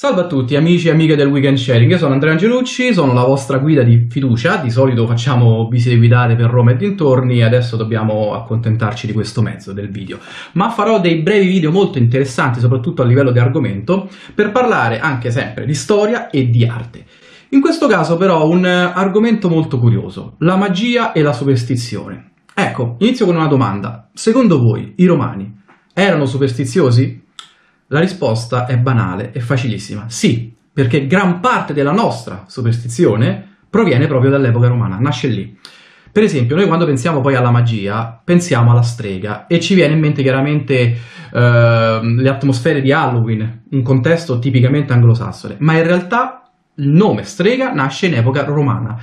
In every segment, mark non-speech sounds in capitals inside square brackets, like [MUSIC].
Salve a tutti amici e amiche del Weekend Sharing, io sono Andrea Angelucci, sono la vostra guida di fiducia, di solito facciamo visite guidate per Roma e dintorni, adesso dobbiamo accontentarci di questo mezzo del video, ma farò dei brevi video molto interessanti soprattutto a livello di argomento per parlare anche sempre di storia e di arte. In questo caso però un argomento molto curioso, la magia e la superstizione. Ecco, inizio con una domanda, secondo voi i romani erano superstiziosi? La risposta è banale e facilissima. Sì, perché gran parte della nostra superstizione proviene proprio dall'epoca romana, nasce lì. Per esempio, noi quando pensiamo poi alla magia, pensiamo alla strega e ci viene in mente chiaramente eh, le atmosfere di Halloween, un contesto tipicamente anglosassone, ma in realtà il nome strega nasce in epoca romana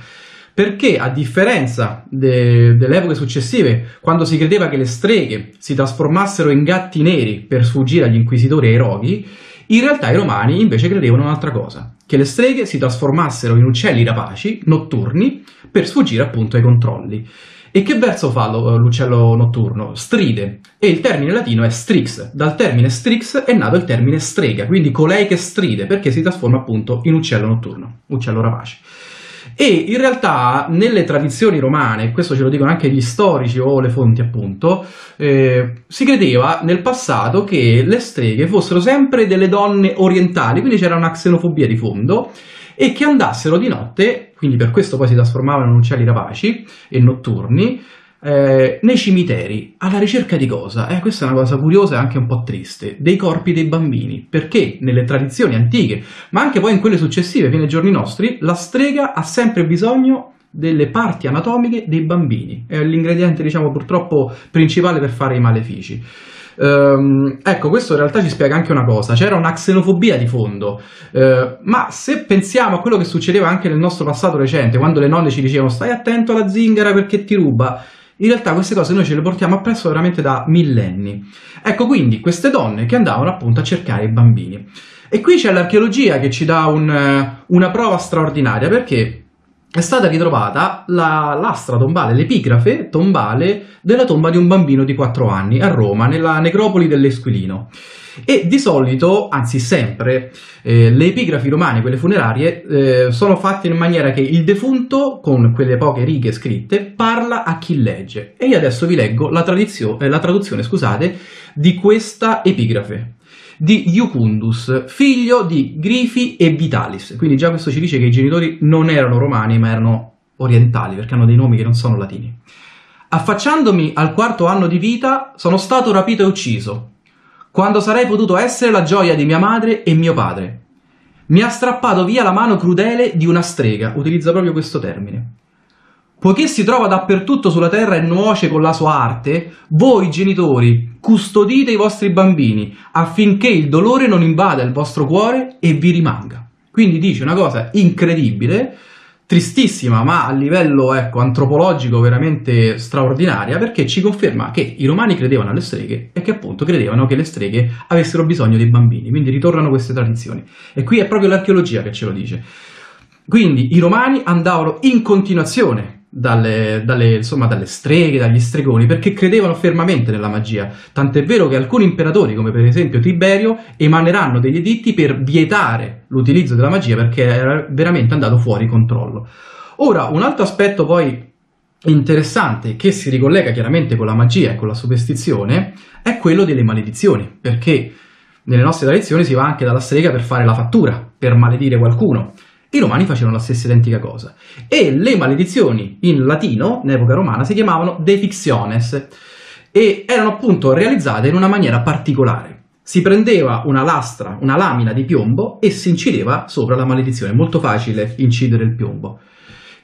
perché a differenza de- delle epoche successive, quando si credeva che le streghe si trasformassero in gatti neri per sfuggire agli inquisitori e ai roghi, in realtà i romani invece credevano un'altra cosa, che le streghe si trasformassero in uccelli rapaci, notturni, per sfuggire appunto ai controlli. E che verso fa l'uccello notturno? Stride. E il termine latino è strix. Dal termine strix è nato il termine strega, quindi colei che stride, perché si trasforma appunto in uccello notturno, uccello rapace. E in realtà nelle tradizioni romane, questo ce lo dicono anche gli storici o le fonti appunto, eh, si credeva nel passato che le streghe fossero sempre delle donne orientali, quindi c'era una xenofobia di fondo, e che andassero di notte, quindi per questo poi si trasformavano in uccelli rapaci e notturni, eh, nei cimiteri, alla ricerca di cosa? Eh, questa è una cosa curiosa e anche un po' triste, dei corpi dei bambini, perché? Nelle tradizioni antiche, ma anche poi in quelle successive, fino ai giorni nostri, la strega ha sempre bisogno delle parti anatomiche dei bambini, è l'ingrediente, diciamo, purtroppo principale per fare i malefici. Um, ecco, questo in realtà ci spiega anche una cosa, c'era una xenofobia di fondo, uh, ma se pensiamo a quello che succedeva anche nel nostro passato recente, quando le nonne ci dicevano stai attento alla zingara perché ti ruba, in realtà queste cose noi ce le portiamo appresso veramente da millenni. Ecco quindi queste donne che andavano appunto a cercare i bambini. E qui c'è l'archeologia che ci dà un, eh, una prova straordinaria perché è stata ritrovata la lastra tombale, l'epigrafe tombale della tomba di un bambino di 4 anni a Roma, nella necropoli dell'Esquilino. E di solito, anzi sempre, eh, le epigrafi romane, quelle funerarie, eh, sono fatte in maniera che il defunto, con quelle poche righe scritte, parla a chi legge. E io adesso vi leggo la, eh, la traduzione scusate, di questa epigrafe di Iucundus, figlio di Grifi e Vitalis. Quindi già questo ci dice che i genitori non erano romani, ma erano orientali, perché hanno dei nomi che non sono latini. Affacciandomi al quarto anno di vita, sono stato rapito e ucciso quando sarei potuto essere la gioia di mia madre e mio padre. Mi ha strappato via la mano crudele di una strega, utilizza proprio questo termine. Poiché si trova dappertutto sulla terra e nuoce con la sua arte, voi genitori custodite i vostri bambini affinché il dolore non invada il vostro cuore e vi rimanga. Quindi dice una cosa incredibile tristissima, ma a livello ecco, antropologico veramente straordinaria, perché ci conferma che i romani credevano alle streghe e che appunto credevano che le streghe avessero bisogno dei bambini, quindi ritornano queste tradizioni. E qui è proprio l'archeologia che ce lo dice. Quindi i romani andavano in continuazione dalle, dalle, insomma, dalle streghe, dagli stregoni, perché credevano fermamente nella magia. Tant'è vero che alcuni imperatori, come per esempio Tiberio, emaneranno degli editti per vietare l'utilizzo della magia perché era veramente andato fuori controllo. Ora, un altro aspetto poi interessante che si ricollega chiaramente con la magia e con la superstizione è quello delle maledizioni, perché nelle nostre tradizioni si va anche dalla strega per fare la fattura, per maledire qualcuno. I romani facevano la stessa identica cosa. E le maledizioni in latino, in epoca romana, si chiamavano defictiones e erano appunto realizzate in una maniera particolare. Si prendeva una lastra, una lamina di piombo e si incideva sopra la maledizione. Molto facile incidere il piombo.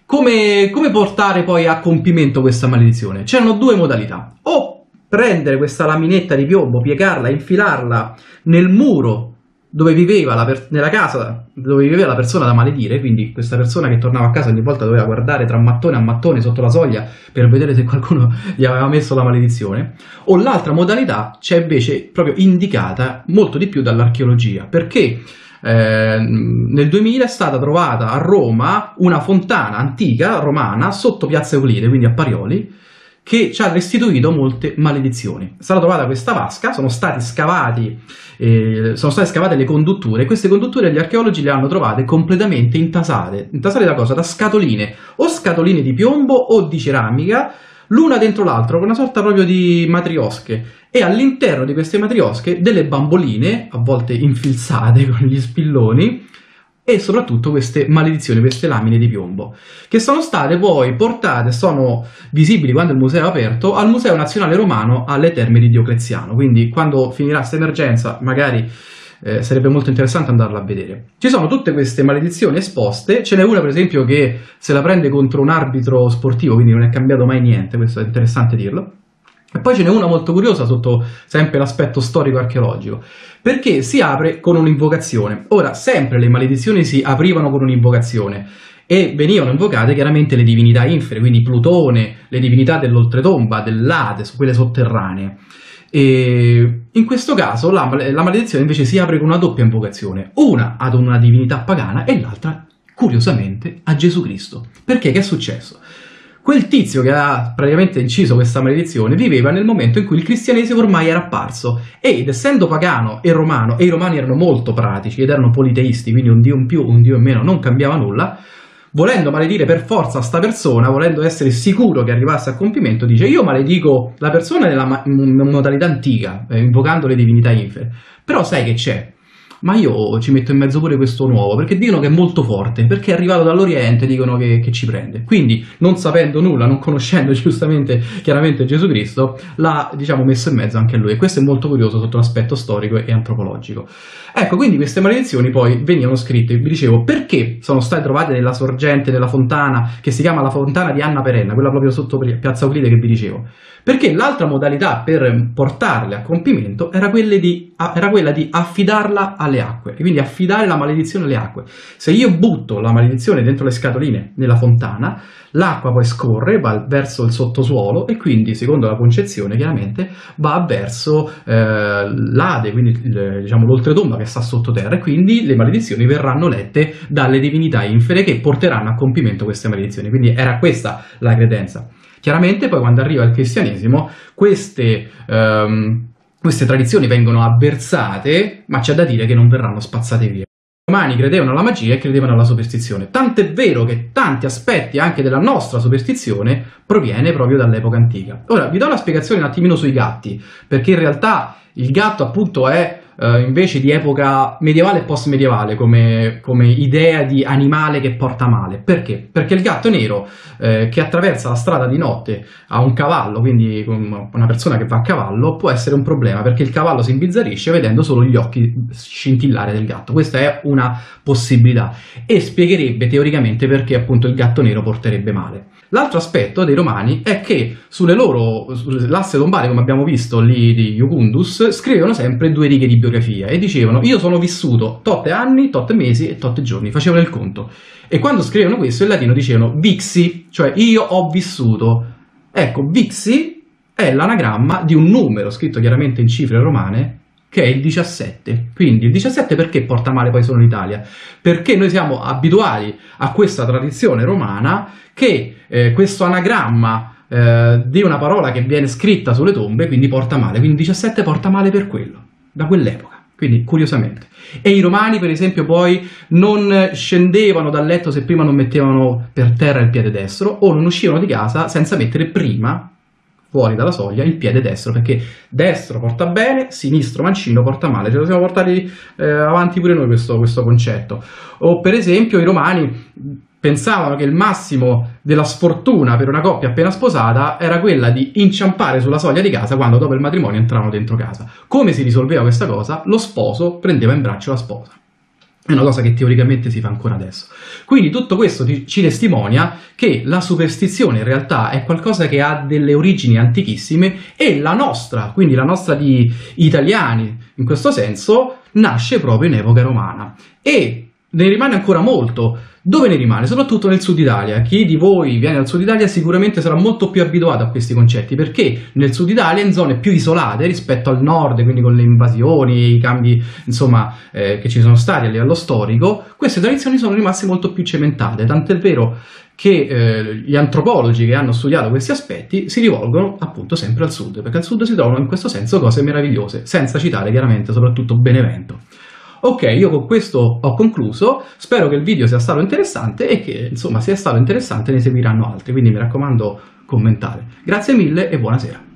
Come, come portare poi a compimento questa maledizione? C'erano due modalità. O prendere questa laminetta di piombo, piegarla, infilarla nel muro dove viveva per- nella casa dove viveva la persona da maledire, quindi questa persona che tornava a casa ogni volta doveva guardare tra mattone a mattone sotto la soglia per vedere se qualcuno [LAUGHS] gli aveva messo la maledizione, o l'altra modalità c'è invece proprio indicata molto di più dall'archeologia, perché eh, nel 2000 è stata trovata a Roma una fontana antica romana sotto Piazza Euclide, quindi a Parioli, che ci ha restituito molte maledizioni. Stata trovata questa vasca, sono scavati, eh, sono state scavate le condutture e queste condutture gli archeologi le hanno trovate completamente intasate. Intasate da cosa? Da scatoline, o scatoline di piombo o di ceramica, l'una dentro l'altra, con una sorta proprio di matriosche. E all'interno di queste matriosche delle bamboline, a volte infilzate [LAUGHS] con gli spilloni, e soprattutto queste maledizioni, queste lamine di piombo, che sono state poi portate, sono visibili quando il museo è aperto, al Museo Nazionale Romano alle Terme di Diocleziano. Quindi quando finirà questa emergenza, magari eh, sarebbe molto interessante andarla a vedere. Ci sono tutte queste maledizioni esposte, ce n'è una per esempio che se la prende contro un arbitro sportivo, quindi non è cambiato mai niente, questo è interessante dirlo. E poi ce n'è una molto curiosa sotto sempre l'aspetto storico-archeologico, perché si apre con un'invocazione. Ora, sempre le maledizioni si aprivano con un'invocazione e venivano invocate chiaramente le divinità infere, quindi Plutone, le divinità dell'oltretomba, dell'Ades, quelle sotterranee. E in questo caso la, la maledizione invece si apre con una doppia invocazione, una ad una divinità pagana e l'altra, curiosamente, a Gesù Cristo. Perché? Che è successo? Quel tizio che ha praticamente inciso questa maledizione viveva nel momento in cui il cristianesimo ormai era apparso ed essendo pagano e romano, e i romani erano molto pratici ed erano politeisti, quindi un dio in più, un dio in meno non cambiava nulla, volendo maledire per forza sta persona, volendo essere sicuro che arrivasse a compimento, dice io maledico la persona nella ma- modalità antica, eh, invocando le divinità infere, però sai che c'è? Ma io ci metto in mezzo pure questo nuovo, perché dicono che è molto forte, perché è arrivato dall'Oriente, dicono che, che ci prende. Quindi, non sapendo nulla, non conoscendo [LAUGHS] giustamente, chiaramente Gesù Cristo, l'ha, diciamo, messo in mezzo anche lui. E questo è molto curioso sotto l'aspetto storico e antropologico. Ecco, quindi queste maledizioni poi venivano scritte, vi dicevo, perché sono state trovate nella sorgente della fontana, che si chiama la fontana di Anna Perenna, quella proprio sotto Piazza Euclide che vi dicevo. Perché l'altra modalità per portarle a compimento era, di, era quella di affidarla alle alle acque, quindi affidare la maledizione alle acque. Se io butto la maledizione dentro le scatoline nella fontana, l'acqua poi scorre, va verso il sottosuolo e quindi, secondo la concezione, chiaramente va verso eh, l'Ade, quindi il, diciamo, l'oltretomba che sta sottoterra, e quindi le maledizioni verranno lette dalle divinità infere che porteranno a compimento queste maledizioni. Quindi era questa la credenza. Chiaramente poi quando arriva il cristianesimo, queste... Um, queste tradizioni vengono avversate, ma c'è da dire che non verranno spazzate via. I romani credevano alla magia e credevano alla superstizione. Tant'è vero che tanti aspetti anche della nostra superstizione proviene proprio dall'epoca antica. Ora, vi do una spiegazione un attimino sui gatti, perché in realtà il gatto appunto è uh, invece di epoca medievale e post medievale come, come, idea di animale che porta male. Perché? Perché il gatto nero eh, che attraversa la strada di notte a un cavallo, quindi una persona che va a cavallo, può essere un problema perché il cavallo si imbizzarisce vedendo solo gli occhi scintillare del gatto. Questa è una possibilità e spiegherebbe teoricamente perché appunto il gatto nero porterebbe male. L'altro aspetto dei romani è che sulle loro, sull'asse lombare, come abbiamo visto lì di Iucundus, scrivevano sempre due righe di biografia e dicevano io sono vissuto tot anni, tot mesi e tot giorni, facevano il conto. E quando scrivevano questo in latino dicevano vixi, cioè io ho vissuto. Ecco, vixi è l'anagramma di un numero scritto chiaramente in cifre romane che è il 17. Quindi il 17 perché porta male poi solo l'Italia? Perché noi siamo abituati a questa tradizione romana che eh, questo anagramma eh, di una parola che viene scritta sulle tombe, quindi porta male. Quindi il 17 porta male per quello, da quell'epoca. Quindi, curiosamente. E i romani, per esempio, poi non scendevano dal letto se prima non mettevano per terra il piede destro o non uscivano di casa senza mettere prima fuori dalla soglia il piede destro, perché destro porta bene, sinistro mancino porta male. Ce lo siamo portati eh, avanti pure noi questo, questo concetto. O per esempio i romani pensavano che il massimo della sfortuna per una coppia appena sposata era quella di inciampare sulla soglia di casa quando dopo il matrimonio entravano dentro casa. Come si risolveva questa cosa? Lo sposo prendeva in braccio la sposa. È una cosa che teoricamente si fa ancora adesso. Quindi tutto questo ci testimonia che la superstizione in realtà è qualcosa che ha delle origini antichissime e la nostra, quindi la nostra di italiani in questo senso, nasce proprio in epoca romana. E ne rimane ancora molto. Dove ne rimane? Soprattutto nel sud Italia. Chi di voi viene dal sud Italia sicuramente sarà molto più abituato a questi concetti, perché nel sud Italia, in zone più isolate rispetto al nord, quindi con le invasioni i cambi insomma, eh, che ci sono stati a livello storico, queste tradizioni sono rimaste molto più cementate. Tant'è vero che eh, gli antropologi che hanno studiato questi aspetti si rivolgono appunto sempre al sud, perché al sud si trovano in questo senso cose meravigliose, senza citare chiaramente soprattutto Benevento. Ok, io con questo ho concluso, spero che il video sia stato interessante e che insomma sia stato interessante ne seguiranno altri, quindi mi raccomando commentare. Grazie mille e buonasera.